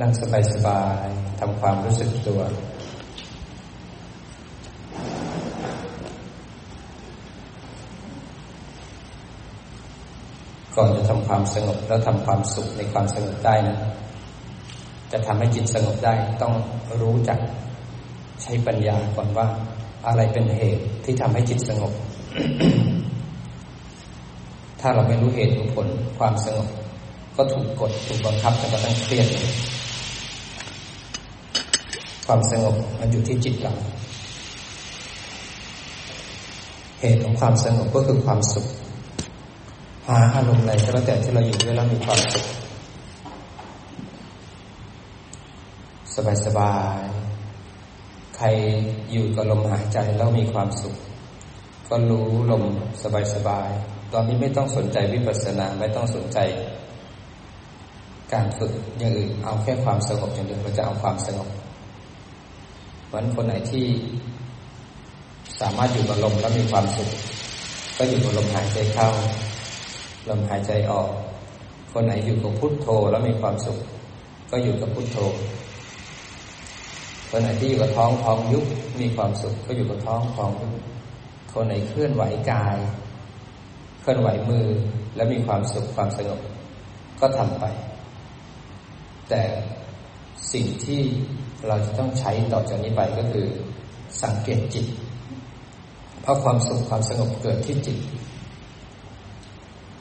นั่งสบายๆทำความรู้สึกตัว ก่อนจะทำความสงบแล้วทำความสุขในความสงบได้นะจะทำให้จิตสงบได้ต้องรู้จักใช้ปัญญาก่อนว่า อะไรเป็นเหตุที่ทำให้จิตสงบ ถ้าเราไม่รู้เหตุรู้ผลความสงบ ก็ถูกกดถูกบังคับจนกระทั่งเครียดเลย ความสงบมันอยู่ที่จิตเราเหตุของความสงบก็คือความสุข หาอารมณ์อะไรก็แล้วแต่ที่เราอยู่ด้วยแล้วมีความสุข สบายสบาย ใครอยู่กับลมหายใจแล้วมีความสุข ก็รู้ลมสบายสบาย ตอนนี้ไม่ต้องสนใจวิปัสสนาไม่ต้องสนใจ การฝึกอย่างอื่นเอาแค่ความสงบอย่างเดียวเราจะเอาความสงบ วันคนไหนที่สามารถอยู่กับลมแล้วมีความสุข ก็อยู่กับลมหายใจเข้า ลมหายใจออก คนไหนอยู่กับพุทโธแล้วมีความสุข ก็อยู่กับพุทโธ คนไหนที่อยู่กับท้องท้องยุบมีความสุข ก็อยู่กับท้องท้องยุบคนไหนเคลื่อนไหวกาย เคลื่อนไหวมือแล้วมีความสุขความสงบ ก็ทำไป แต่สิ่งที่ เราจะต้องใช้ต่อจากนี้ไปก็คือสังเกตจิต เพราะความสุขความสงบเกิดที่จิต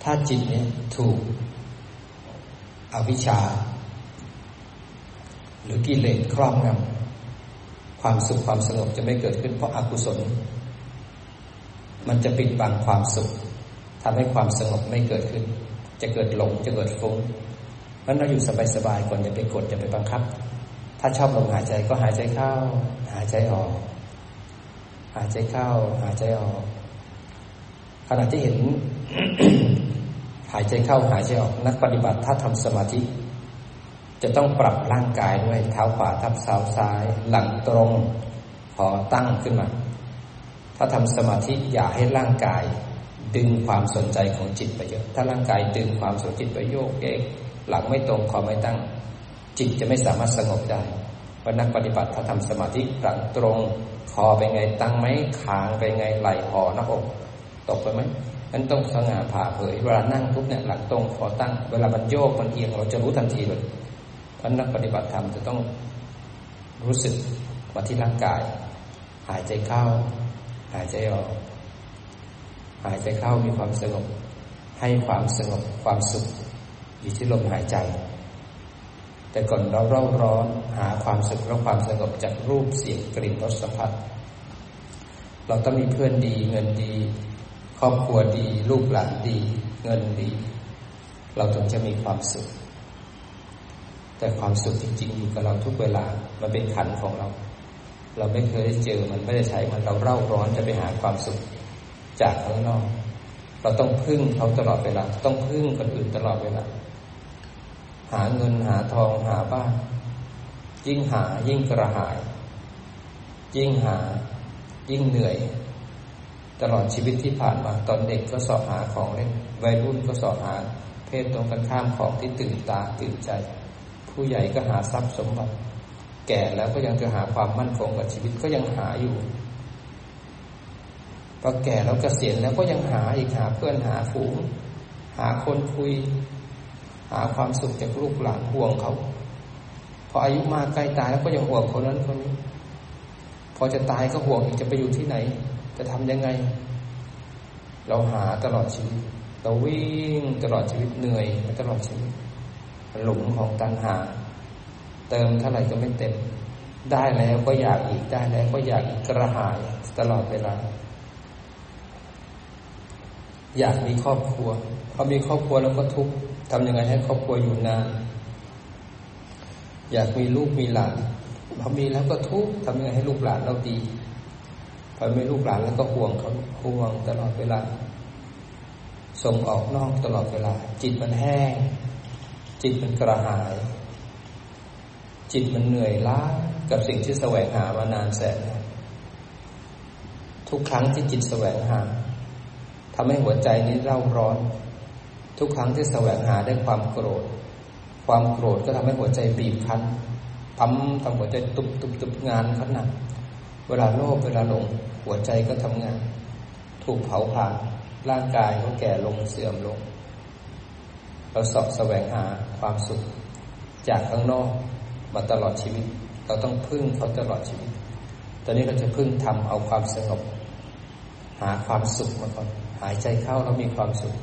ถ้าจิตนี้ถูกอวิชชา หรือกิเลสครอบงำความสุขความสงบจะไม่เกิดขึ้นเพราะอากุศล มันจะปิดบังความสุขทำให้ความสงบไม่เกิดขึ้น จะเกิดหลงจะเกิดฟุ้งเพราะเราอยู่สบายๆก่อนอย่าไปกดอย่าไปบังคับ ถ้าชอบลมหายใจก็หายใจเข้า หายใจออก หายใจเข้า หายใจออก ขณะที่เห็น หายใจเข้าหายใจออกนักปฏิบัติถ้าทำสมาธิ จะต้องปรับร่างกายด้วยเท้าขวาทับเท้าซ้าย หลังตรงขอตั้งขึ้นมา ถ้าทำสมาธิอย่าให้ร่างกาย ดึงความสนใจของจิตไปเยอะ ถ้าร่างกายดึงความสนจิตไปโยกเยกหลังไม่ตรงคอไม่ตั้งจิตจะไม่สามารถสงบได้ เพราะนักปฏิบัติถ้าทำสมาธิหลังตรงคอไปไงตั้งไหมขางไปไงไหลห่อหน้าอกตกไปไหมนั้นต้องสง่าผ่าเผยเวลานั่งทุกเนี่ยหลังตรงคอตั้ง เวลามันโยกมันเอียงเราจะรู้ทันทีเลยเพราะนักปฏิบัติธรรมจะต้องรู้สึกมาที่ร่างกาย หายใจเข้า หายใจออก หายใจเข้ามีความสงบ ให้ความสงบความสุขอยู่ที่ลมหายใจ แต่ก่อนเราเร่าร้อนหาความสุขและความสงบจากรูปเสียงกลิ่นรสสัมผัส เราต้องมีเพื่อนดีเงินดี ครอบครัวดี ลูกหลานดี เงินดี เราถึงจะมีความสุข แต่ความสุขจริง ๆ อยู่กับเราทุกเวลา มันเป็นขันของเรา เราไม่เคยได้เจอมันไม่ได้ใช้มันเราเร่าร้อนจะไปหาความสุขจากข้างนอก เราต้องพึ่งเขาตลอดเวลา ต้องพึ่งคนอื่นตลอดเวลา หาเงินหาทองหาบ้าน ยิ่งหายิ่งกระหาย ยิ่งหายิ่งเหนื่อย ตลอดชีวิตที่ผ่านมาตอนเด็กก็สอบหาของเล่นวัยรุ่นก็สอบหาเพศตรงกันข้ามของที่ตื่นตาตื่นใจ ผู้ใหญ่ก็หาทรัพย์สมบัติ แก่แล้วก็ยังจะหาความมั่นคงกับชีวิตก็ยังหาอยู่พอแก่แล้วกเกษียณแล้วก็ยังหาอีกหาเพื่อนหาฝูง หาคนคุย หาความสุขจากลูกหลานห่วงเขา พออายุมากใกล้ตายแล้วก็ยังห่วงคนนั้นคนนี้ พอจะตายก็ห่วงจะไปอยู่ที่ไหน จะทำยังไง เราหาตลอดชีวิต เราวิ่งตลอดชีวิตเหนื่อยตลอดชีวิตหลุมของตัณหา เติมเท่าไหร่ก็ไม่เต็ม ได้แล้วก็อยากอีกได้แล้วก็อยากอีกกระหายตลอดเวลา อยากมีครอบครัวพอมีครอบครัวแล้วก็ทุกข์ ทำยังไงให้ครอบครัวอยู่นาน อยากมีลูกมีหลานพอมีแล้วก็ทุกข์ทำยังไงให้ลูกหลานเราดีพอมีลูกหลานแล้วก็ห่วงเขาห่วงตลอดเวลา ส่งออกนอกตลอดเวลา จิตมันแห้ง จิตมันกระหาย จิตมันเหนื่อยล้ากับสิ่งที่แสวงหามานานแสนทุกครั้งที่จิตแสวงหาทำให้หัวใจนี้เร่าร้อน ทุกครั้งที่แสวงหาได้ความโกรธ ความโกรธก็ทำให้หัวใจบีบคั้นปั๊มทำหัวใจตุบตุบตุบงานขนาดเวลาโลภเวลาหลงหัวใจก็ทำงาน ถูกเผาผลาญร่างกายก็แก่ลงเสื่อมลง เราสอบแสวงหาความสุข จากข้างนอกมาตลอดชีวิต เราต้องพึ่งเขาตลอดชีวิต ตอนนี้เราจะพึ่งทำเอาความสงบ หาความสุขมาก่อนหายใจเข้าแล้วมีความสุข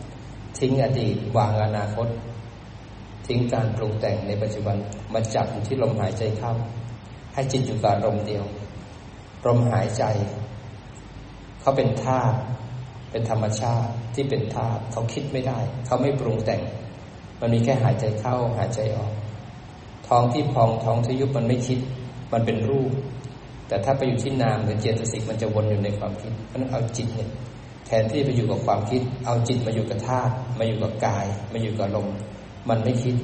ทิ้งอดีตวางอนาคต ทิ้งการปรุงแต่งในปัจจุบันมาจับที่ลมหายใจเข้า ให้จิตอยู่กับลมเดียวลมหายใจ เขาเป็นธาตุเป็นธรรมชาติที่เป็นธาตุเขาคิดไม่ได้ เขาไม่ปรุงแต่ง มันมีแค่หายใจเข้าหายใจออก ท้องที่พองท้องที่ยุบมันไม่คิด มันเป็นรูป แต่ถ้าไปอยู่ที่นามหรือเจตสิกมันจะวนอยู่ในความคิดเพราะนั้นเอาจิตเนี่ย แทนที่ไปอยู่กับความคิด เอาจิตมาอยู่กับธาตุมาอยู่กับกาย มาอยู่กับลม มันไม่คิด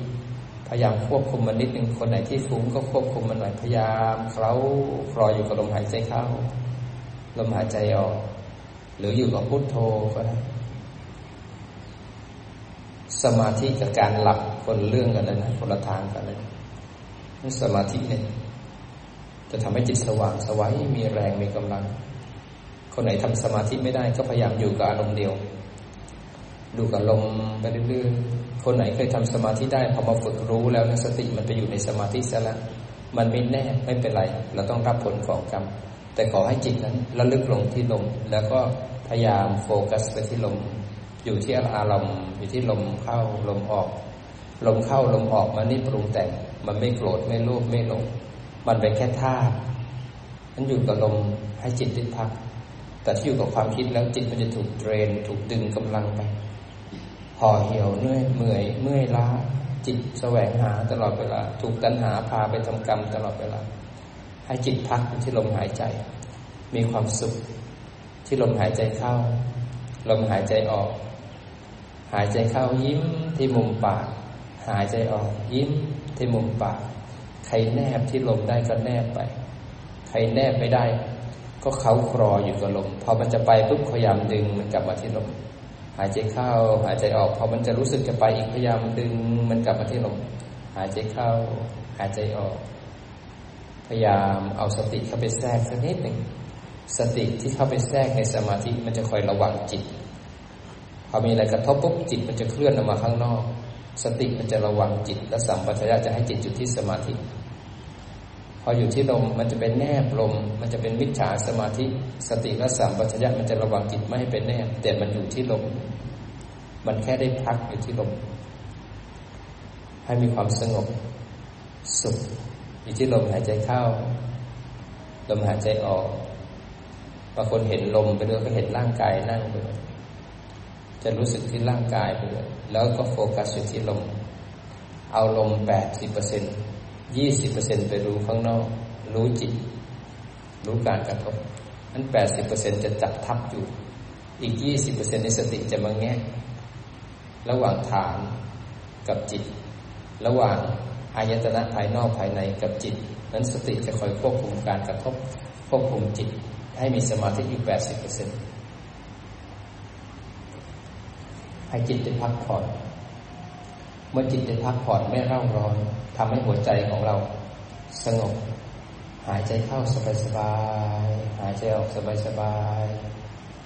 พยายามควบคุมมันนิดนึงคนไหนที่ฟุ้งก็ควบคุมมันหน่อยพยายามเคล้าคลออยู่กับลมหายใจเข้า ลมหายใจออก หรืออยู่กับพุทโธก็ได้สมาธิกับการหลับคนเรื่องกันเลยนะคนละทางกันเลยนี่สมาธิเนี่ยจะทำให้จิตสว่างสวัยมีแรงมีกำลัง คนไหนทำสมาธิไม่ได้ก็พยายามอยู่กับอารมณ์เดียว ดูกับลมไปเรื่อยๆ คนไหนเคยทำสมาธิได้พอมาฝึกรู้แล้วนสติมันไปอยู่ในสมาธิซะแล้วมันไม่แน่ไม่เป็นไร เราต้องรับผลของกรรม แต่ขอให้จิตนั้นระลึกลงที่ลม แล้วก็พยายามโฟกัสไปที่ลม อยู่ที่อารมณ์อยู่ที่ลมเข้าลมออก ลมเข้าลมออกมันนี่ปรุงแต่ง มันไม่โกรธไม่โลภไม่หลง มันเป็นแค่ท่ามันอยู่กับลมให้จิตได้พัก แต่ที่อยู่กับความคิดแล้วจิตมันจะถูกเทรน ถูกดึงกำลังไปห่อเหี่ยวเนื่อยเมื่อยเมื่อยล้าจิตแสวงหาตลอดเวลา ถูกตัณหาพาไปทำกรรมตลอดเวลา ให้จิตพักที่ลมหายใจ มีความสุขที่ลมหายใจเข้า ลมหายใจออก หายใจเข้ายิ้มที่มุมปาก หายใจออกยิ้มที่มุมปาก ใครแนบที่ลมได้ก็แนบไป ใครแนบไม่ได้ ก็เขาครออยู่กับลมพอมันจะไปปุ๊บพยายามดึงมันกลับมาที่ลมหายใจเข้า หายใจออกพอมันจะรู้สึกจะไปอีกพยายามดึงมันกลับมาที่ลมหายใจเข้า หายใจออก พยายามเอาสติเข้าไปแทรกสักนิดหนึ่งสติที่เข้าไปแทรกในสมาธิมันจะคอยระวังจิต พอมีอะไรกระทบปุ๊บจิตมันจะเคลื่อนออกมาข้างนอก สติมันจะระวังจิต และสัมปชัญญะจะให้จิตอยู่ที่สมาธิ พออยู่ที่ลมมันจะเป็นแนบลม มันจะเป็นมิจฉาสมาธิสติและสัมปชัญญะมันจะระวังจิตไม่ให้เป็นแนบ แต่มันอยู่ที่ลม มันแค่ได้พักอยู่ที่ลม ให้มีความสงบสุขอยู่ที่ลมหายใจเข้า ลมหายใจออกบางคนเห็นลมไปด้วยก็เห็นร่างกายนั่งไปด้วยจะรู้สึกที่ร่างกายไปด้วยแล้วก็โฟกัสอยู่ที่ลม เอาลมแปดสิบเปอร์เซ็นต์ ยี่สิบเปอร์เซ็นไปรู้ข้างนอก รู้จิต รู้การกระทบนั้นแปดสิบเปอร์เซ็นจะจับทับอยู่ อีกยี่สิบเปอร์เซ็นในสติจะมาแงะระหว่างฐานกับจิต ระหว่างอายตนะภายนอกภายในกับจิต นั้นสติจะคอยควบคุมการกระทบ ควบคุมจิต ให้มีสมาธิอยู่แปดสิบเปอร์เซ็นให้จิตได้พักผ่อน เมื่อจิตได้พักผ่อนไม่เร่าร้อน ทำให้หัวใจของเราสงบ หายใจเข้าสบายๆหายใจออกสบาย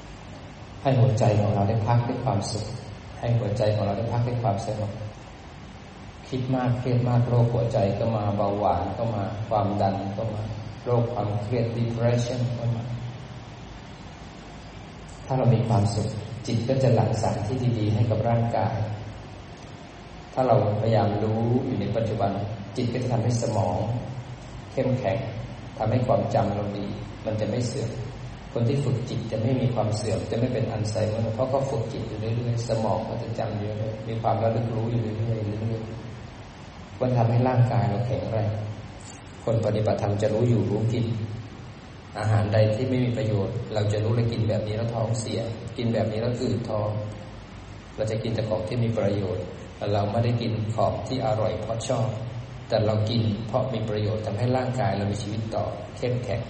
ๆให้หัวใจของเราได้พักด้วยความสุข ให้หัวใจของเราได้พักด้วยความสงบคิดมากเครียดมากโรคหัวใจก็มาเบาหวานก็มาความดันก็มา โรคความเครียด depression ก็มา ถ้าเรามีความสุขจิตก็จะหลั่งสารที่ดี ๆ ให้กับร่างกาย ถ้าเราพยายามรู้อยู่ในปัจจุบัน จิตก็จะทำให้สมอง เข้มแข็งทำให้ความจำเราดี มันจะไม่เสื่อมคนที่ฝึกจิตจะไม่มีความเสื่อมจะไม่เป็นอัลไซเมอร์เพราะเขาฝึกจิตอยู่เรื่อยๆสมองก็จะจำเยอะมีความระลึกรู้อยู่เรื่อยๆเรื่อยๆมันทำให้ร่างกายเราแข็งแรงคนปฏิบัติธรรมจะรู้อยู่รู้กิน อาหารใดที่ไม่มีประโยชน์ เราจะรู้เลยกินแบบนี้แล้วท้องเสีย กินแบบนี้แล้วอืดท้อง เราจะกินแต่ของที่มีประโยชน์ เราไม่ได้กินของที่อร่อยเพราะชอบ แต่เรากินเพราะมีประโยชน์ทำให้ร่างกายเรามีชีวิตต่อเข้มแข็ง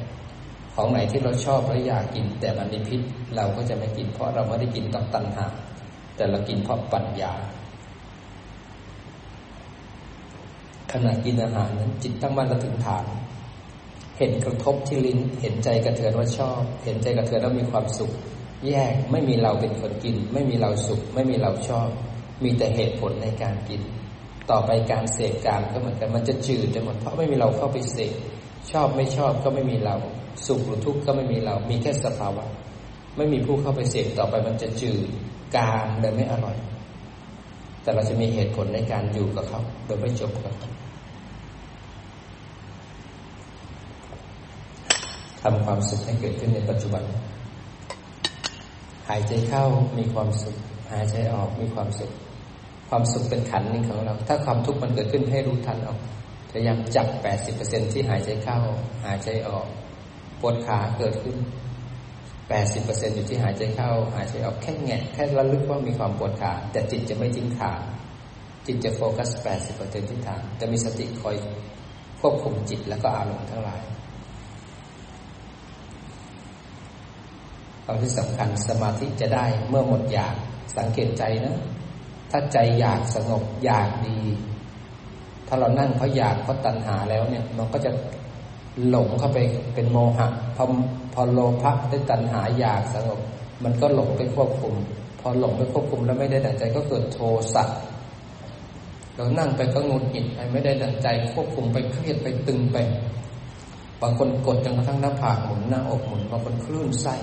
ของไหนที่เราชอบและอยากกิน แต่มันมีพิษ เราก็จะไม่กิน เพราะเราไม่ได้กินต้องตัณหา แต่เรากินเพราะปัญญาขณะกินอาหารนั้นจิตตั้งมั่นระถึงฐาน เห็นกระทบที่ลิ้น เห็นใจกระเทือนว่าชอบ เห็นใจกระเทือนแล้วมีความสุข แยกไม่มีเราเป็นคนกิน ไม่มีเราสุข ไม่มีเราชอบ มีแต่เหตุผลในการกิน ต่อไปการเสกการก็เหมือนกันมันจะจืดจะหมดเพราะไม่มีเราเข้าไปเสกชอบไม่ชอบก็ไม่มีเรา สุขหรือทุกข์ก็ไม่มีเรา มีแค่สภาวะ ไม่มีผู้เข้าไปเสกต่อไปมันจะจืดการเลยไม่อร่อย แต่เราจะมีเหตุผลในการอยู่กับเขาโดยไม่จบกับเขาทำความสุขให้เกิดขึ้นในปัจจุบัน หายใจเข้ามีความสุข หายใจออกมีความสุข ความสุขเป็นขันหนึ่งของเรา ถ้าความทุกข์มันเกิดขึ้นให้รู้ทันออกพยายามจับแปดสิบเปอร์เซ็นที่หายใจเข้า หายใจออก ปวดขาเกิดขึ้นแปดสิบเปอร์เซ็นอยู่ที่หายใจเข้า หายใจออกแค่แงะแค่ระลึกว่ามีความปวดขา แต่จิตจะไม่ทิ้งขา จิตจะโฟกัสแปดสิบเปอร์เซ็นที่ฐานจะมีสติคอยควบคุมจิตแล้วก็อารมณ์ทั้งหลายตอนที่สำคัญสมาธิจะได้เมื่อหมดอยากสังเกตใจนะ ถ้าใจอยากสงบอยากดี ถ้าเรานั่งเพราะอยากเพราะตัณหาแล้วเนี่ย มันก็จะหลงเข้าไปเป็นโมหะพอพอโลภะได้ตัณหาอยากสงบ มันก็หลงไปควบคุม พอหลงไปควบคุมแล้วไม่ได้ดั่งใจก็เกิดโทสะเรานั่งไปก็งุดหงิดไปไม่ได้ดั่งใจ ควบคุมไปเครียดไปตึงไป บางคนกดจนกระทั่งหน้าผากหมุนหน้าอกหมุนบางคนคลื่นไส้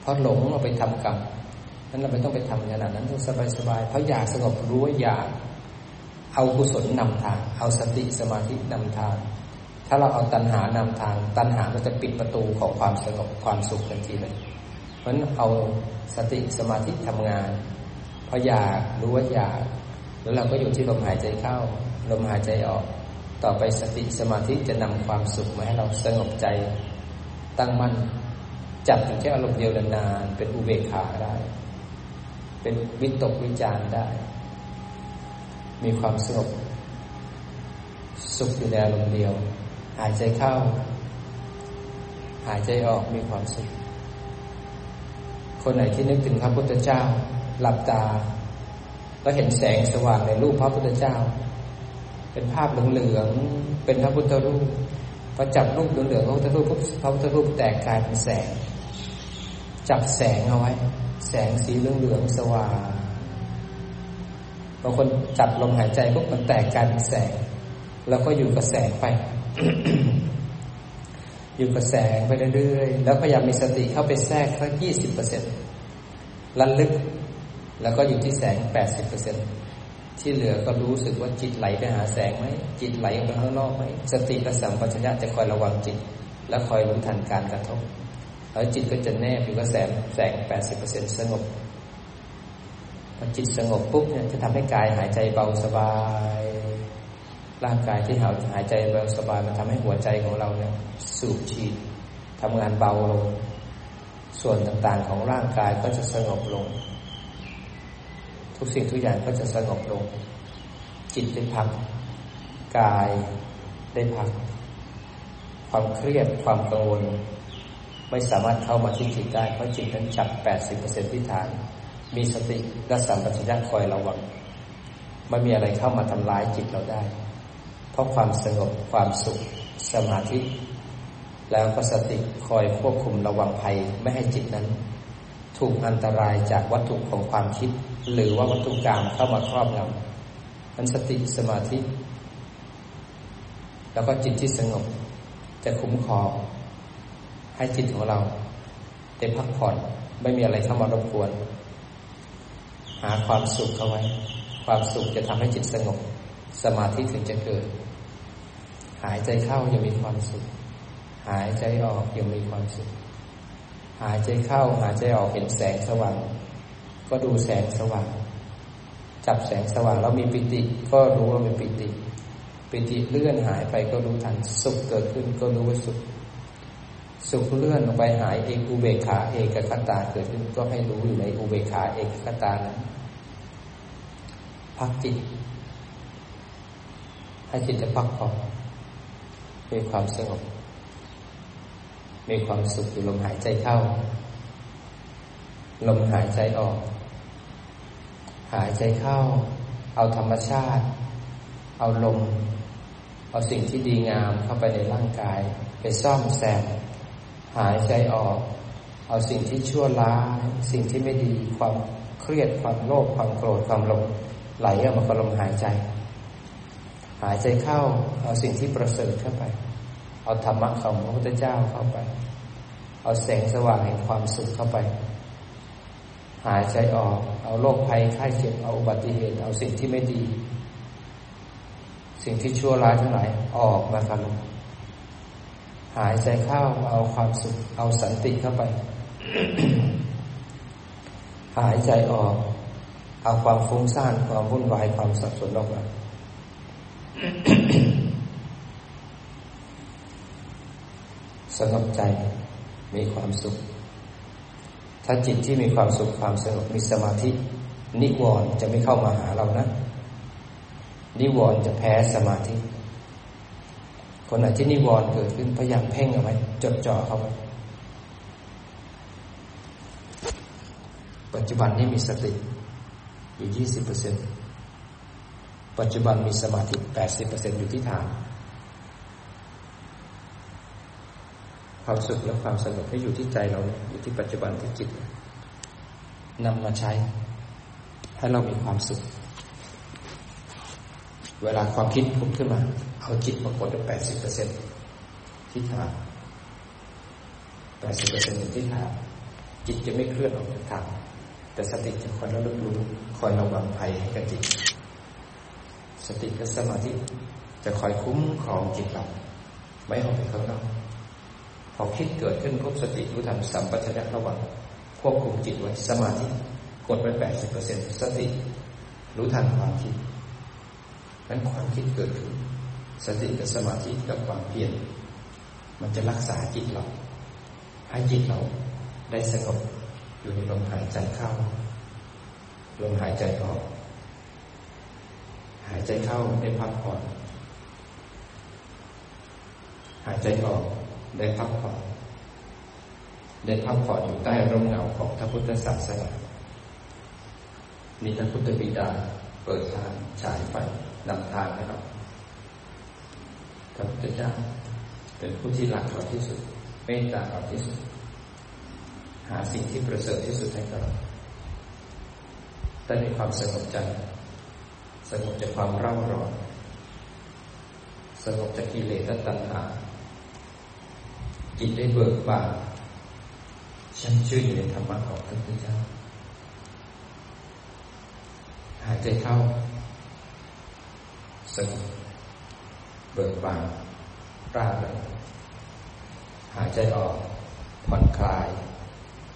เพราะหลงเราไปทำกรรม นั้นเราไม่ต้องไปทำขนาดนั้นต้องสบายๆเพราะอยากสงบรู้ว่าอยากเอากุศลนำทาง เอาสติสมาธินำทาง ถ้าเราเอาตัณหานำทาง ตัณหามันจะปิดประตูของความสงบความสุขทันทีเลยเพราะนั้นเอาสติสมาธิทำงานพออยากรู้ว่าอยากแล้วเราก็อยู่ที่ลมหายใจเข้าลมหายใจออก ต่อไปสติสมาธิจะนำความสุขมาให้เราสงบใจตั้งมั่นจับอยู่แค่อารมณ์เดียวนานๆเป็นอุเบกขาได้ เป็นวิตกวิจารได้ มีความสงบสุขอยู่ในอารมณ์เดียว หายใจเข้า หายใจออกมีความสุข คนไหนที่นึกถึงพระพุทธเจ้า หลับตา แล้วเห็นแสงสว่างในรูปพระพุทธเจ้า เป็นภาพเหลืองๆเป็นพระพุทธรูปพอจับรูปเหลืองๆพระพุทธรูปพระพุทธรูปแตกกลายเป็นแสง จับแสงเอาไว้ แสงสีเหลืองสว่างบางคนจับลมหายใจปุ๊บมันแตกกันแสง แล้วก็อยู่กับแสงไป อยู่กับแสงไปเรื่อยๆ แล้วพยายามมีสติเข้าไปแทรกสักยี่สิบเปอร์เซ็นต์ระลึก แล้วก็อยู่ที่แสงแปดสิบเปอร์เซ็นต์ที่เหลือก็รู้สึกว่าจิตไหลไปหาแสงไหม จิตไหลออกไปข้างนอกไหม สติและสัมปชัญญะจะคอยระวังจิต และคอยรู้ทันการกระทบ แล้วจิตก็จะแนบอยู่กับแสงแสงแปดสิบเปอร์เซ็นสงบพอจิตสงบปุ๊บเนี่ยจะทำให้กายหายใจเบาสบาย ร่างกายที่หายหายใจเบาสบายมันทำให้หัวใจของเราเนี่ย สูบฉีดทำงานเบาลง ส่วนต่างๆของร่างกายก็จะสงบลง ทุกสิ่งทุกอย่างก็จะสงบลง จิตได้พัก กายได้พัก ความเครียดความกังวล ไม่สามารถเข้ามาที่จิตได้ เพราะจิตนั้นจับแปดสิบเปอร์เซ็นที่ฐาน มีสติและสัมปชัญญะคอยระวังไม่มีอะไรเข้ามาทำลายจิตเราได้ เพราะความสงบความสุขสมาธิ แล้วก็สติคอยควบคุมระวังภัยไม่ให้จิตนั้น ถูกอันตรายจากวัตถุของความคิด หรือว่าวัตถุกรรมเข้ามาครอบงำมันสติสมาธิ แล้วก็จิตที่สงบจะคุ้มครอง ให้จิตของเราได้พักผ่อนไม่มีอะไรเข้ามารบกวน หาความสุขเข้าไว้ ความสุขจะทำให้จิตสงบ สมาธิถึงจะเกิด หายใจเข้ายังมีความสุข หายใจออกยังมีความสุข หายใจเข้าหายใจออกเห็นแสงสว่าง ก็ดูแสงสว่าง จับแสงสว่างแล้วมีปิติ ก็รู้ว่าเป็นปิติ ปิติเลื่อนหายไปก็รู้ทัน สุขเกิดขึ้นก็รู้ว่าสุข สุขเลื่อนลงไปหายเอกอุเบกขาเอกคตาเกิดขึ้นก็ให้รู้อยู่ในอุเบกขาเอกคตานั้นพักจิต ให้จิตจะพักผ่อนมีความสงบ มีความสุขอยู่ลมหายใจเข้า ลมหายใจออก หายใจเข้า เอาธรรมชาติ เอาลม เอาสิ่งที่ดีงามเข้าไปในร่างกาย ไปซ่อมแซม หายใจออก เอาสิ่งที่ชั่วร้าย สิ่งที่ไม่ดีความเครียดความโลภความโกรธความหลงไหลออกมากับลมหายใจ หายใจเข้า เอาสิ่งที่ประเสริฐเข้าไป เอาธรรมะของพระพุทธเจ้าเข้าไป เอาแสงสว่างแห่งความสุขเข้าไป หายใจออก เอาโรคภัยไข้เจ็บเอาอุบัติเหตุเอาสิ่งที่ไม่ดี สิ่งที่ชั่วร้ายทั้งหลายออกมาครับ หายใจเข้าเอาความสุข เอาสันติเข้าไป หายใจออก เอาความฟุ้งซ่านความวุ่นวายความสับสนออกมาสงบใจมีความสุข ถ้าจิตที่มีความสุขความสงบมีสมาธิ นิวรณ์จะไม่เข้ามาหาเรานะ นิวรณ์จะแพ้สมาธิ คนไหนที่นิวรณ์เกิดขึ้นพยายามเพ่งเอาไว้จดจ่อเขาไว้ปัจจุบันนี้มีสติอยู่ยี่สิบเปอร์เซ็นปัจจุบันมีสมาธิแปดสิบเปอร์เซ็นอยู่ที่ฐาน ความสุขและความสงบให้อยู่ที่ใจเราอยู่ที่ปัจจุบันที่จิตนำมาใช้ ให้เรามีความสุข เวลาความคิดพุ่งขึ้นมา เอาจิตมากดแปดสิบเปอร์เซ็นที่ฐานแปดสิบเปอร์เซ็นต์อยู่ที่ฐานจิตจะไม่เคลื่อนออกจากฐานแต่สติจะคอยระลึกรู้คอยระวังภัยให้กับจิต สติกับสมาธิจะคอยคุ้มครองจิตเราไม่ออกไปข้างนอกพอคิดเกิดขึ้นพบสติรู้ทันสัมปชัญญะระวังควบคุมจิตไว้สมาธิกดไว้แปดสิบเปอร์เซ็นสติ รู้ทันความคิดนั้นความคิดเกิดขึ้น สติกับสมาธิกับความเพียรมันจะรักษาจิตเรา ให้จิตเราได้สงบอยู่ในลมหายใจเข้าลมหายใจออก หายใจเข้าได้พักผ่อน หายใจออกได้พักผ่อนได้พักผ่อนอยู่ใต้ร่มเงาของพระพุทธศาสนามีพระพุทธบิดาเปิดทางฉายไฟนำทางให้เรา พระพุทธเจ้า เป็นผู้ที่รักเราที่สุดเมตตาเราที่สุด หาสิ่งที่ประเสริฐที่สุดให้กับเราได้มีความสงบใจสงบจากความเร่าร้อนสงบจากกิเลสและตัณหาจิตได้เบิกบานฉันชื่ออยู่ในธรรมะของพระพุทธเจ้า หายใจเข้าสงบ เบิกบานร่าบเลยหายใจออกผ่อนคลาย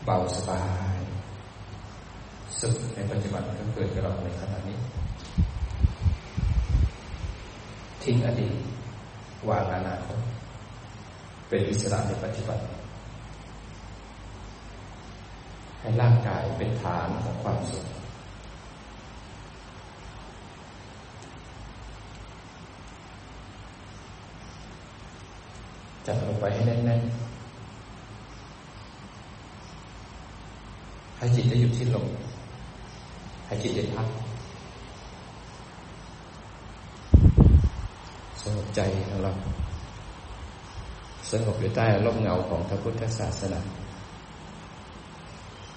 เบาสบายสุขในปัจจุบันก็เกิดกับเราในขณะนี้ ทิ้งอดีตวางอนาคตเป็นอิสระในปัจจุบันให้ร่างกายเป็นฐานของความสุข จับลงไปให้แน่นๆให้จิตได้อยู่ที่ลมให้จิตได้พักสงบใจของเราสงบอยู่ใต้ร่มเงาของพระพุทธศาสนา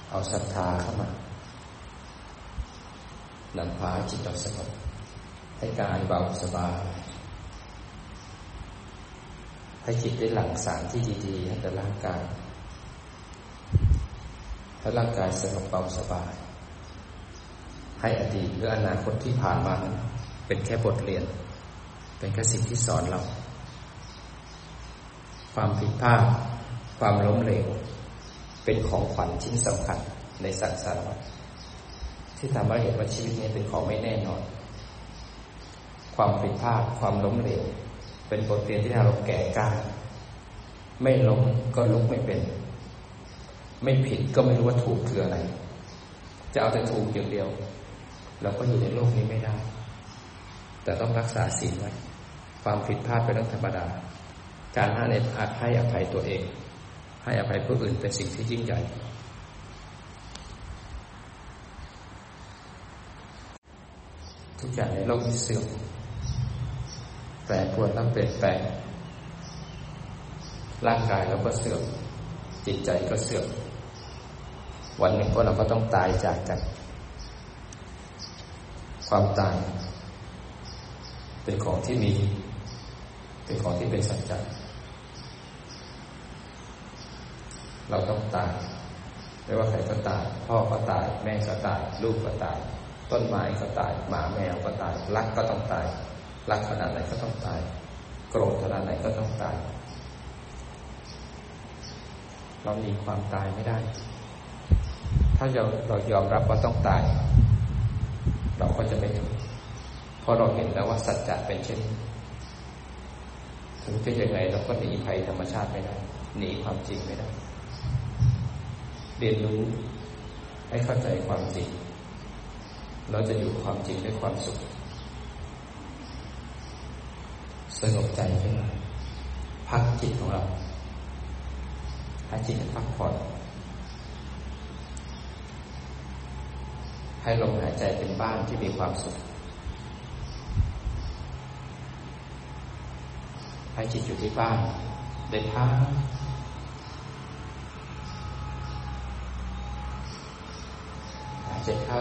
เอาศรัทธาเข้ามานำพาจิตเราสงบให้กายเบาสบาย ให้จิตได้หลั่งสารที่ดีๆให้กับร่างกายให้ร่างกายสงบเบาสบาย ให้อดีตหรืออนาคตที่ผ่านมานั้นเป็นแค่บทเรียน เป็นแค่สิ่งที่สอนเรา ความผิดพลาดความล้มเหลวเป็นของขวัญชิ้นสำคัญในสังสารวัฏที่ทำให้เห็นว่าชีวิตนี้เป็นของไม่แน่นอน ความผิดพลาดความล้มเหลว เป็นบทเรียนที่ทำเราแก่กล้าไม่ล้มก็ลุกไม่เป็น ไม่ผิดก็ไม่รู้ว่าถูกคืออะไร จะเอาแต่ถูกอย่างเดียว เราก็อยู่ในโลกนี้ไม่ได้ แต่ต้องรักษาศีลไว้ความผิดพลาดเป็นเรื่องธรรมดา การให้ในอาให้อภัยตัวเอง ให้อภัยผู้อื่นเป็นสิ่งที่ยิ่งใหญ่ทุกอย่างในโลกที่เสื่อม แปรปรวนต้องเปลี่ยนแปลงร่างกายเราก็เสื่อม จิตใจก็เสื่อม วันหนึ่งพวกเราก็ต้องตายจากกัน ความตาย เป็นของที่มี เป็นของที่เป็นสัจจะเราต้องตายไม่ว่าใครก็ตาย พ่อก็ตาย แม่ก็ตาย ลูกก็ตาย ต้นไม้ก็ตาย หมาแมวก็ตาย รักก็ต้องตาย รักขนาดไหนก็ต้องตาย โกรธขนาดไหนก็ต้องตาย เราหนีความตายไม่ได้ ถ้าเราเรายอมรับว่าต้องตาย เราก็จะไม่ทุกข์เพราะเราเห็นแล้วว่าสัจจะเป็นเช่นถึงจะยังไงเราก็หนีภัยธรรมชาติไม่ได้ หนีความจริงไม่ได้ เรียนรู้ให้เข้าใจความจริง เราจะอยู่ความจริงด้วยความสุข สงบใจขึ้นมา พักจิตของเราให้จิตพักผ่อนให้ลมหายใจเป็นบ้านที่มีความสุข ให้จิตอยู่ที่บ้าน ได้พักใจเข้า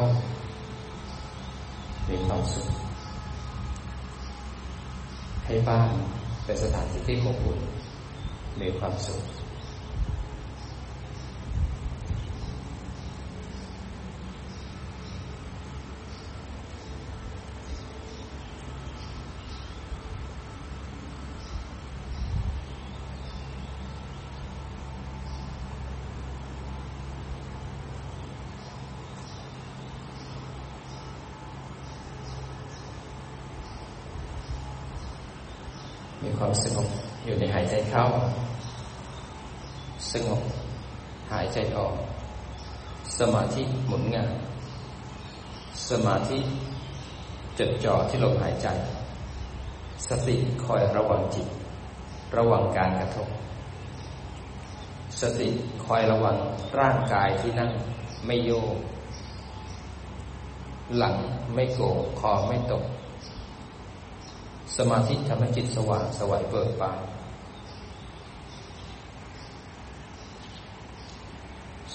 มีความสุข ให้บ้านเป็นสถานที่ที่อบอุ่นมีความสุข ความสงบอยู่ในหายใจเข้า สงบ หายใจออก สมาธิหมุนงาน สมาธิจดจ่อที่ลมหายใจ สติคอยระวังจิต ระวังการกระทบ สติคอยระวังร่างกายที่นั่งไม่โยกหลังไม่โกคอไม่ตก สมาธิทำให้จิตสว่างสวัยเบิกบาน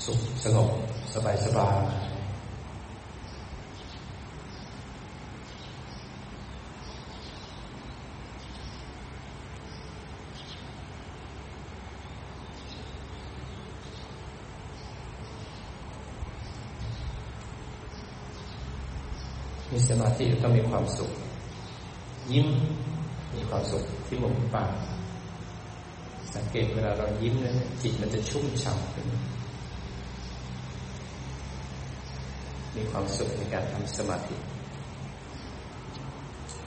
สุขสงบสบายสบายมีสมาธิต้องมีความสุข ยิ้ม มีความสุขที่มุมปากสังเกตเวลาเรายิ้มนั้นจิตมันจะชุ่มฉ่ำขึ้นมีความสุขในการทำสมาธิ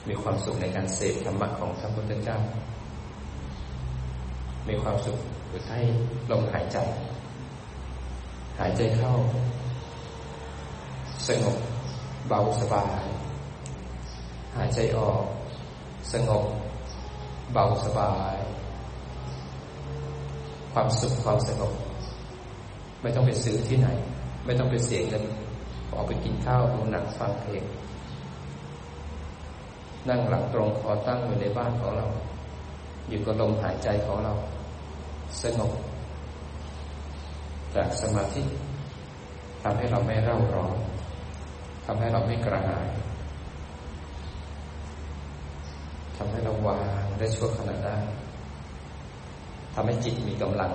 มีความสุขในการเสพธรรมะของพระพุทธเจ้า มีความสุขอยู่ใต้ลมหายใจ หายใจเข้า สงบเบาสบาย หายใจออก สงบ เบาสบาย ความสุขความสงบ ไม่ต้องไปซื้อที่ไหน ไม่ต้องไปเสียเงินออกไปกินข้าวดูหนังฟังเพลงนั่งหลังตรงคอตั้งอยู่ในบ้านของเรา อยู่กับลมหายใจของเรา สงบ จากสมาธิทำให้เราไม่เร่าร้อนทำให้เราไม่กระหาย ทำให้เราวางได้ชั่วขณะได้ทำให้จิตมีกำลัง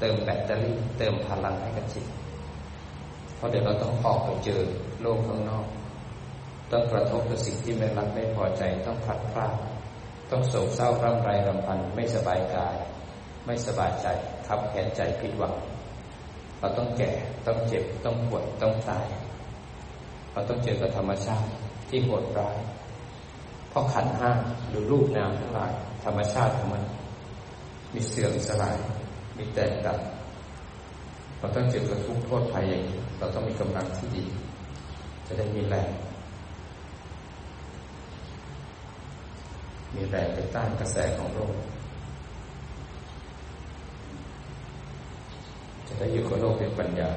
เติมแบตเตอรี่ เติมพลังให้กับจิต เพราะเดี๋ยวเราต้องออกไปเจอโลกข้างนอก ต้องกระทบกับสิ่งที่ไม่รักไม่พอใจต้องผัดพลาดต้องโศกเศร้าร่ำไรรำพันไม่สบายกาย ไม่สบายใจทับแขนใจผิดหวัง เราต้องแก่ต้องเจ็บต้องปวดต้องตาย เราต้องเจอกับธรรมชาติที่โหดร้าย เพราะขันห้าหรือรูปนามทั้งหลายธรรมชาติของมัน มีเสื่อมสลาย มีแตกดับเราต้องเจอกับทุกโทษภัยอย่างนี้เราต้องมีกำลังที่ดี จะได้มีแรงมีแรงไปต้านกระแสของโลกจะได้อยู่กับโลกเป็นปัญญา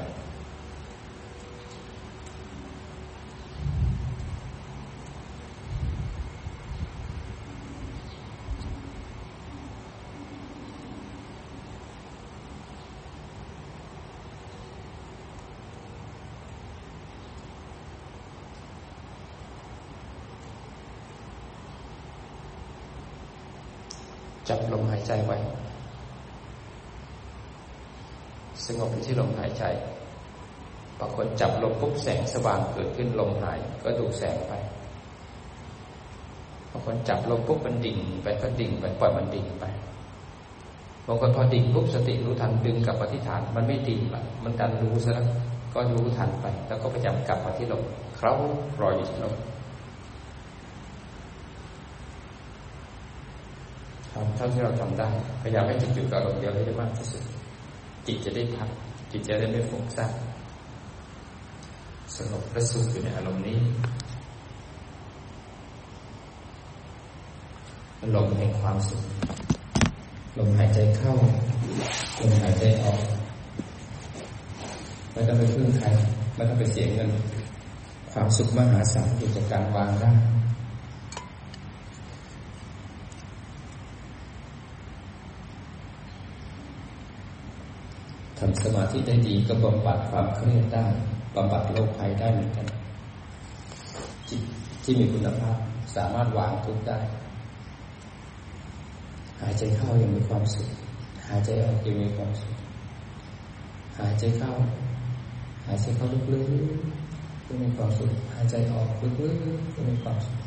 จับลมหายใจไว้ สงบอยู่ที่ลมหายใจบางคนจับลมปุ๊บแสงสว่างเกิดขึ้นลมหายก็ดูแสงไปบางคนจับลมปุ๊บมันดิ่งไปก็ดิ่งไปปล่อยมันดิ่งไปบางคนพอดิ่งปุ๊บสติรู้ทันดึงกลับมาที่ฐาน มันไม่ดิ่งละมันดันรู้ซะแล้วก็รู้ทันไป แล้วก็พยายามกลับมาที่ลมเคล้ารอยอยู่ที่ลม ทำเท่าที่เราทำได้พยายามให้จิตอยู่กับอารมณ์เดียวให้ได้มากที่สุด จิตจะได้พักจิตจะได้ไม่ฟุ้งซ่านสงบและสุขอยู่ในอารมณ์นี้ลมแห่งความสุขลมหายใจเข้าลมหายใจออกไม่ต้องไปพึ่งใครไม่ต้องไปเสียเงิน ความสุขมหาศาลอยู่จากการวางได้ ทำสมาธิได้ดีก็บำบัดความเครียดได้บำบัดโรคภัยได้เหมือนกันจิตที่มีคุณภาพสามารถวางทุกได้ หายใจเข้ายังมีความสุข หายใจออกยังมีความสุข หายใจเข้า หายใจเข้าลึกๆก็มีความสุข หายใจออกลึกๆก็มีความสุข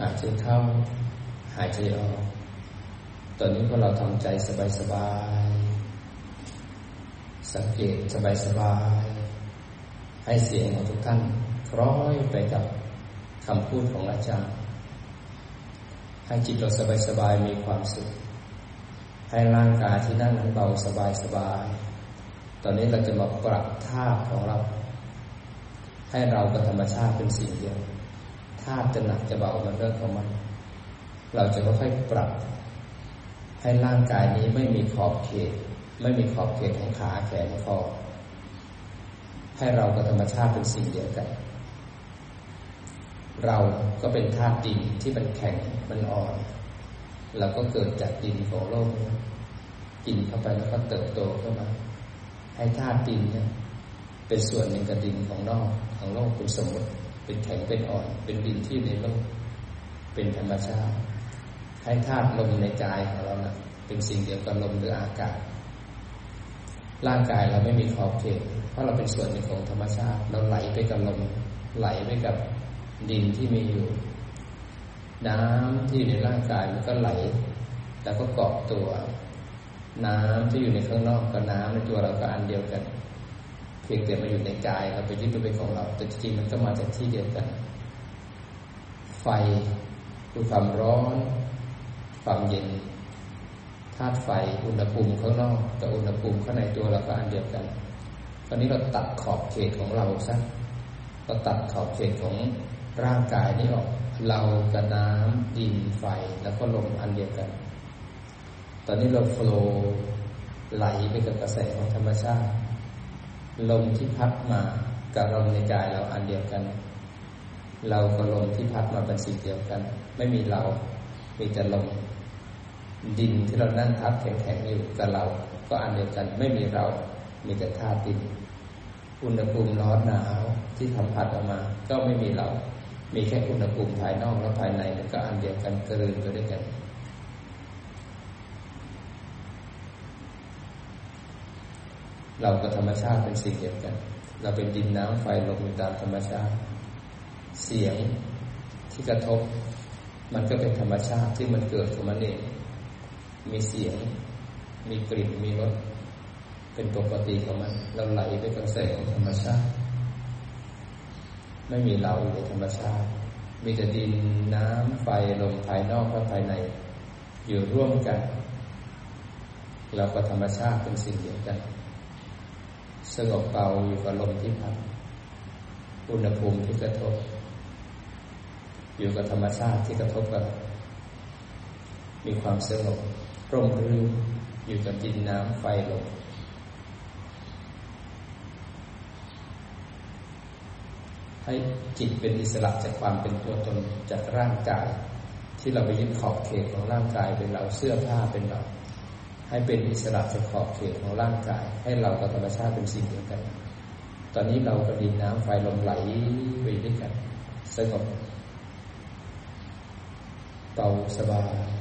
หายใจเข้า หายใจออก ต อนนี้พอเราทำใจสบายๆ สังเกตสบายๆ ให้เสียงของทุกท่านคล้อยไปกับคำพูดของอาจารย์ ให้จิตเราสบายๆ มีความสุข ให้ร่างกายที่นั่งนั้นเบาสบายๆ ตอนนี้เราจะมาปรับท่าของเรา ให้เรากับธรรมชาติเป็นสิ่งเดียวธาจะหนักจะเบามันเรื่องของมัน เราจะค่อยๆปรับ ให้ร่างกายนี้ไม่มีขอบเขต ไม่มีขอบเขตของขาแขนคอให้เรากับธรรมชาติเป็นสิ่งเดียวกัน เราก็เป็นธาตุดินที่มันแข็งมันอ่อน เราก็เกิดจากดินของโลกกินเข้าไปแล้วก็เติบโตขึ้นมา ให้ธาตุดินเนี่ยเป็นส่วนหนึ่งกับดินของนอกของโลกเป็นสมมติ เป็นแข็งเป็นอ่อน เป็นดินที่ในโลก เป็นธรรมชาติ ให้ธาตุลมในกายของเรานะเป็นสิ่งเดียวกับลมหรืออากาศ ร่างกายเราไม่มีขอบเขต เพราะเราเป็นส่วนหนึ่งของธรรมชาติ เราไหลไปกับลม ไหลไปกับดินที่มีอยู่ น้ำที่อยู่ในร่างกายมันก็ไหล แล้วก็เกาะตัว น้ำที่อยู่ในข้างนอกกับน้ำในตัวเราก็อันเดียวกัน เพียงแต่มาอยู่ในกายเราไปยึดเป็นของเรา แต่จริงๆมันก็มาจากที่เดียวกัน ไฟคือความร้อน ความเย็นธาตุไฟอุณหภูมิข้างนอกกับอุณหภูมิข้างในตัวเราก็อันเดียวกัน ตอนนี้เราตัดขอบเขตของเราซะเราตัดขอบเขตของร่างกายนี้ออกเรากับน้ำดินไฟแล้วก็ลมอันเดียวกัน ตอนนี้เราโฟล์ไหลไปกับกระแสของธรรมชาติ ลมที่พัดมากับลมในกายเราอันเดียวกัน เรากับลมที่พัดมาเป็นสิ่งเดียวกัน ไม่มีเรา มีแต่ลม ดินที่เรานั่งทับแข็งๆอยู่กับเรา ก็อันเดียวกันไม่มีเรา มีแต่ธาตุดิน อุณหภูมิร้อนหนาวที่ทำพัดออกมา ก็ไม่มีเรา มีแค่อุณหภูมิภายนอกและภายในก็อันเดียวกันกลืนไปด้วยกันเรากับธรรมชาติเป็นสิ่งเดียวกัน เราเป็นดินน้ำไฟลมอยู่ตามธรรมชาติ เสียงที่กระทบ มันก็เป็นธรรมชาติที่มันเกิดของมันเอง มีเสียง มีกลิ่น มีรส เป็นปกติของมัน เราไหลไปกระแสของธรรมชาติ ไม่มีเราอยู่ในธรรมชาติ มีแต่ดิน น้ำ ไฟ ลมภายนอกและภายใน อยู่ร่วมกัน เรากับธรรมชาติเป็นสิ่งเดียวกัน สงบเบาอยู่กับลมที่พัด อุณหภูมิที่กระทบ อยู่กับธรรมชาติที่กระทบกันมีความสงบ ร่มรื่นอยู่กับดินน้ำไฟลมให้จิตเป็นอิสระจากความเป็นตัวตนจากร่างกาย ที่เราไปยึดขอบเขตของร่างกายเป็นเราเสื้อผ้าเป็นเรา ให้เป็นอิสระจากขอบเขตของร่างกาย ให้เรากับธรรมชาติเป็นสิ่งเดียวกัน ตอนนี้เรากับดินน้ำไฟลมไหลไปด้วยกันสงบเบาสบาย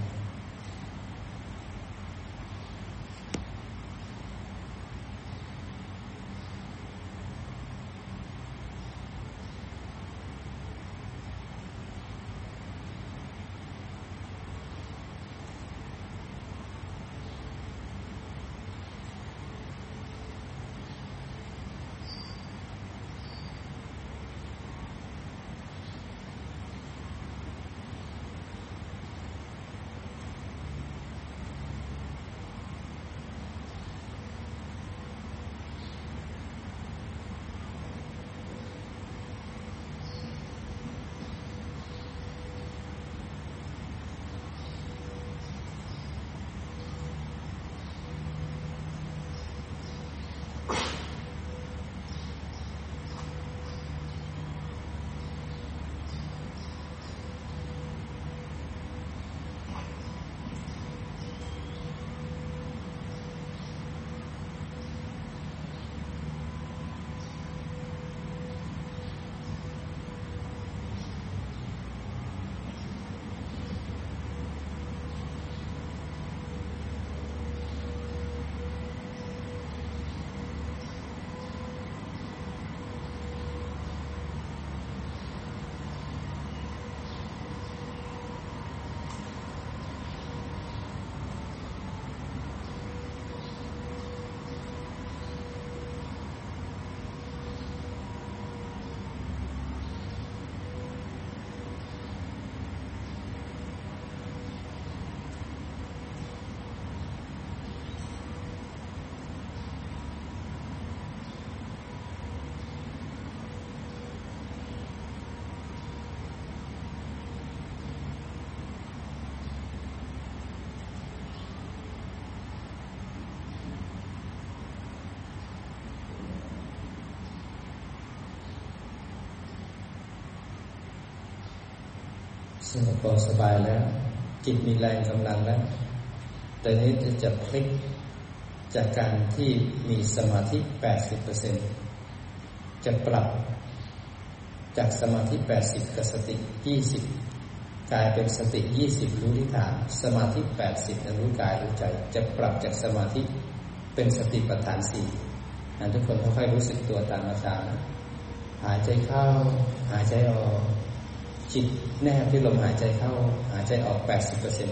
สงบพอสบายแล้ว จิตมีแรงกำลังแล้ว แต่นี้จะจะพลิกจากการที่มีสมาธิ 80%จะปรับจากสมาธิ 80 กับสติ 20 กลายเป็นสติ 20 รู้ที่ฐานสมาธิ 80นั้นรู้กายรู้ใจ จะปรับจากสมาธิเป็นสติปัฏฐานสี่นันทุกคนค่อยๆรู้สึกตัวตามอาการหายใจเข้า หายใจออก จิตแนบที่ลมหายใจเข้า หายใจออกแปดสิบเปอร์เซ็น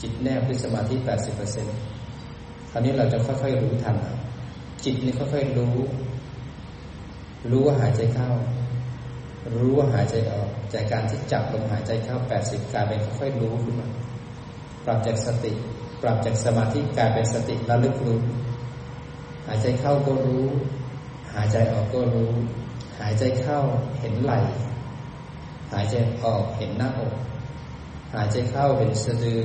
จิตแนบที่สมาธิแปดสิบเปอร์เซ็นคราวนี้เราจะค่อยๆรู้ทัน จิตนี่ค่อยๆรู้ รู้ว่าหายใจเข้า รู้ว่าหายใจออก จากการที่จับลมหายใจเข้าแปดสิบกลายเป็นค่อยๆรู้ขึ้นมา ปรับจากสติ ปรับจากสมาธิกลายเป็นสติระลึกรู้ หายใจเข้าก็รู้ หายใจออกก็รู้ หายใจเข้าเห็นไหล หายใจออกเห็นหน้าอก หายใจเข้าเห็นสะดือ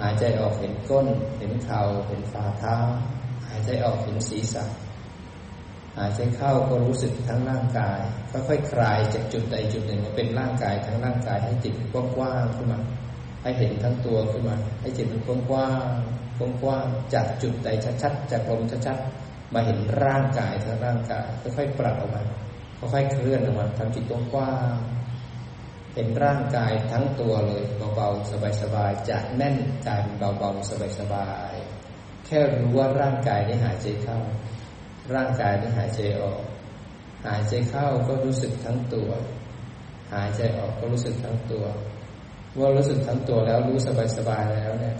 หายใจออกเห็นก้น เห็นเข่าเห็นฝ่าเท้า หายใจออกเห็นศีรษะ หายใจเข้าก็รู้สึกทั้งร่างกายค่อยๆคลายจากจุดใดจุดหนึ่งมาเป็นร่างกายทั้งร่างกายให้จิตกว้างๆขึ้นมา ให้เห็นทั้งตัวขึ้นมา ให้จิตมันกว้างๆกว้างๆจากจุดใดชัดๆจากลมชัดๆมาเห็นร่างกายทั้งร่างกายค่อยๆปรับออกมาค่อยๆเคลื่อนออกมาทำจิตกว้าง เห็นร่างกายทั้งตัวเลยเบาๆสบายๆจากแน่นกายเป็นเบาๆสบายๆแค่รู้ว่าร่างกายนี้หายใจเข้า ร่างกายนี้หายใจออก หายใจเข้าก็รู้สึกทั้งตัว หายใจออกก็รู้สึกทั้งตัวว่ารู้สึกทั้งตัวแล้วรู้สบายๆแล้วเนี่ย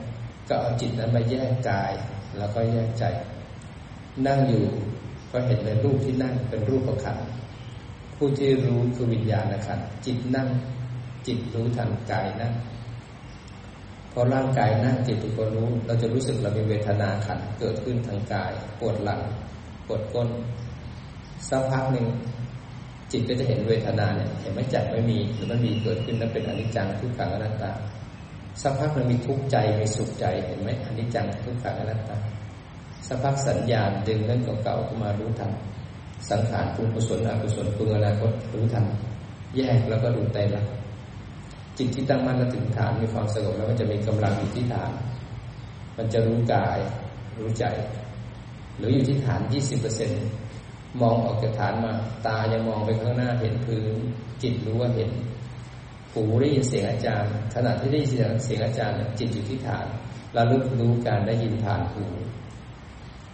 ก็เอาจิตนั้นมาแยกกายแล้วก็แยกใจ นั่งอยู่ก็เห็นในรูปที่นั่งเป็นรูปประคันผู้ที่รู้คือวิญญาณขันจิตนั่ง จิตรู้ทันกายนั่งพอร่างกายนั่งจิตถูกรู้ เราจะรู้สึกเรามีเวทนาขันเกิดขึ้นทางกาย ปวดหลัง ปวดก้น สักพักหนึ่งจิตก็จะเห็นเวทนาเนี่ย เห็นไม่จัดไม่มีหรือมันมีเกิดขึ้นแล้วเป็นอนิจจังทุกขังอนัตตา สักพักมันมีทุกข์ใจมีสุขใจเห็นไหมอนิจจังทุกขังอนัตตา สักพักสัญญาณดึงเรื่องเก่าๆขึ้นมารู้ทัน สังขารปรุงกุศลอกุศลปรุงอนาคตรู้ทัน แยกแล้วก็ดูใจละ จิตที่ตั้งมั่นและถึงฐานมีความสงบแล้วมันจะมีกำลังอยู่ที่ฐาน มันจะรู้กายรู้ใจ หรืออยู่ที่ฐานยี่สิบเปอร์เซ็นมองออกจากฐานมา ตายังมองไปข้างหน้าเห็นพื้นจิตรู้ว่าเห็นหูได้ยินเสียงอาจารย์ ขณะที่ได้ยินเสียงอาจารย์จิตอยู่ที่ฐานเราลึกรู้การได้ยินผ่านหู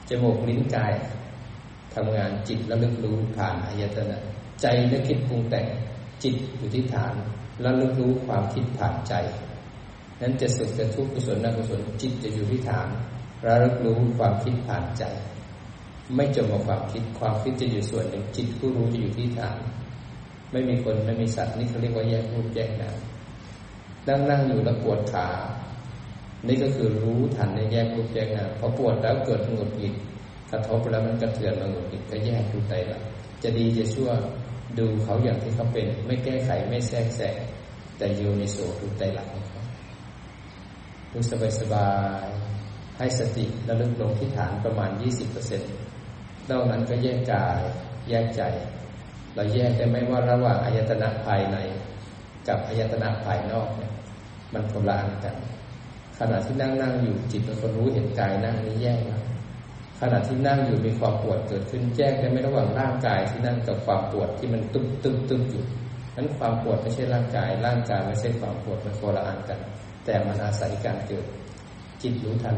จมูกลิ้นกายทำงานจิตระลึกรู้ผ่านอายตนะ ใจนึกคิดปรุงแต่งจิตอยู่ที่ฐาน ระลึกรู้ความคิดผ่านใจ นั้นจะสุขจะทุกข์กุศลนกุศลจิตจะอยู่ที่ฐานระลึกรู้ความคิดผ่านใจ ไม่จมกับความคิดความคิดจะอยู่ส่วนหนึ่งจิตผู้รู้จะอยู่ที่ฐาน ไม่มีคนไม่มีสัตว์นี่เขาเรียกว่าแยกรูปแยกนามนั่งนั่งอยู่แล้วปวดขา นี่ก็คือรู้ทันในแยกรูปแยกนามพอปวดแล้วเกิดหงุดหงิดกระทบแล้วมันกระเทือนมาหงุดหงิดก็แยกดูใจละจะดีจะชั่ว ดูเขาอย่างที่เขาเป็น ไม่แก้ไขไม่แทรกแซงแต่อยู่ในโสดูใจหลักของเขาดูสบายสบายให้สติระลึกลงที่ฐานประมาณยี่สิบเปอร์เซ็นต์นอกนั้นก็แยกกายแยกใจ เราแยกได้ไหมว่าระหว่างอายตนะภายใน กับอายตนะภายนอกเนี่ยมันคนละอันกัน ขณะที่นั่งนั่งอยู่จิตเป็นคนรู้เห็นกายนั่งนี้แยกแล้ว ขณะที่นั่งอยู่มีความปวดเกิดขึ้นแยกได้ไม่ระหว่างร่างกายที่นั่งกับความปวดที่มันตึมตึมตึมอยู่นั้นความปวดไม่ใช่ร่างกาย ร่างกายไม่ใช่ความปวดมันโคละอันกัน แต่มันอาศัยการเกิด จิตรู้ทัน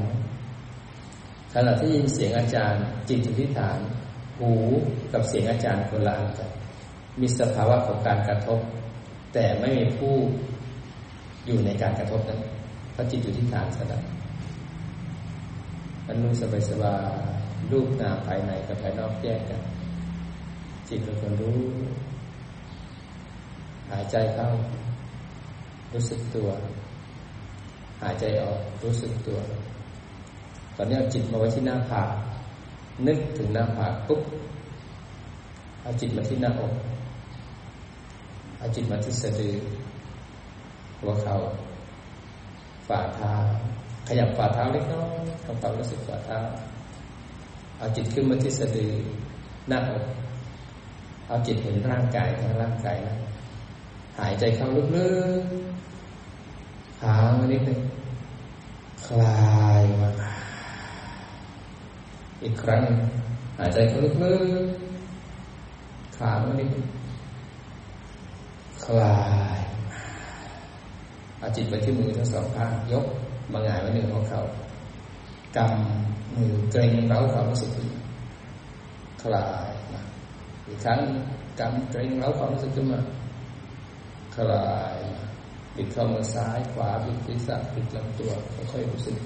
ขณะที่ยินเสียงอาจารย์ จิตอยู่ที่ฐาน หูกับเสียงอาจารย์คนละอันกันมีสภาวะของการกระทบ แต่ไม่มีผู้อยู่ในการกระทบนั้นเพราะจิตอยู่ที่ฐานสนับ มันรู้สบายสบายรูปนามภายในกับภายนอกแยกกัน จิตเป็นคนรู้ หายใจเข้า รู้สึกตัว หายใจออกรู้สึกตัว ตอนนี้เอาจิตมาไว้ที่หน้าผากนึกถึงหน้าผากปุ๊บเอาจิตมาที่หน้าอกเอาจิตมาที่สะดือหัวเขา่าฝ่าเท้า ขยับฝ่าเท้าเล็กน้อยทำความรู้สึกฝ่าเท้า เอาจิตขึ้นมาที่สะดือหน้าอกเอาจิตเห็นร่างกายทั้งร่างกายนะหายใจเข้าลึกๆหางนิดนึงคลายมาอีกครั้ง หายใจเข้าลึกๆขามานิดนึงคลายเอาจิตไปที่มือทั้งสองข้างยก บางอย่างไว้หนึ่งของเขากำมือเกรงเร้าความรู้สึกคลายมาอีกครั้งกำเกรงเร้าความรู้สึกขึ้นมาคลายปิดข้อมือซ้ายขวาปิดศีรษะปิดลำตัวค่อยๆรู้สึก